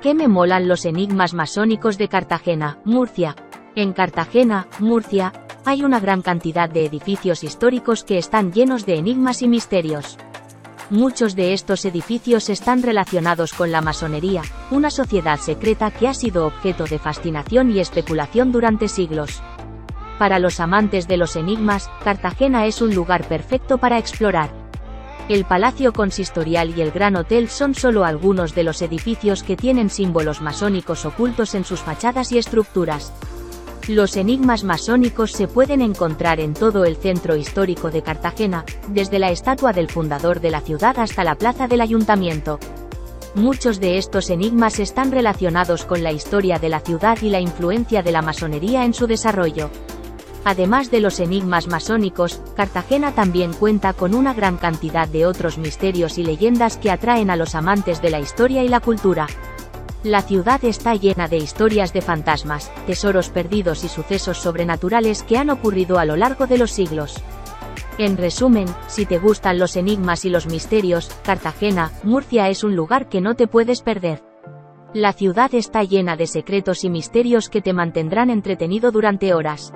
qué me molan los enigmas masónicos de Cartagena, Murcia? En Cartagena, Murcia, hay una gran cantidad de edificios históricos que están llenos de enigmas y misterios. Muchos de estos edificios están relacionados con la masonería, una sociedad secreta que ha sido objeto de fascinación y especulación durante siglos. Para los amantes de los enigmas, Cartagena es un lugar perfecto para explorar. El Palacio Consistorial y el Gran Hotel son solo algunos de los edificios que tienen símbolos masónicos ocultos en sus fachadas y estructuras. Los enigmas masónicos se pueden encontrar en todo el centro histórico de Cartagena, desde la estatua del fundador de la ciudad hasta la plaza del ayuntamiento. Muchos de estos enigmas están relacionados con la historia de la ciudad y la influencia de la masonería en su desarrollo. Además de los enigmas masónicos, Cartagena también cuenta con una gran cantidad de otros misterios y leyendas que atraen a los amantes de la historia y la cultura. La ciudad está llena de historias de fantasmas, tesoros perdidos y sucesos sobrenaturales que han ocurrido a lo largo de los siglos. En resumen, si te gustan los enigmas y los misterios, Cartagena, Murcia es un lugar que no te puedes perder. La ciudad está llena de secretos y misterios que te mantendrán entretenido durante horas.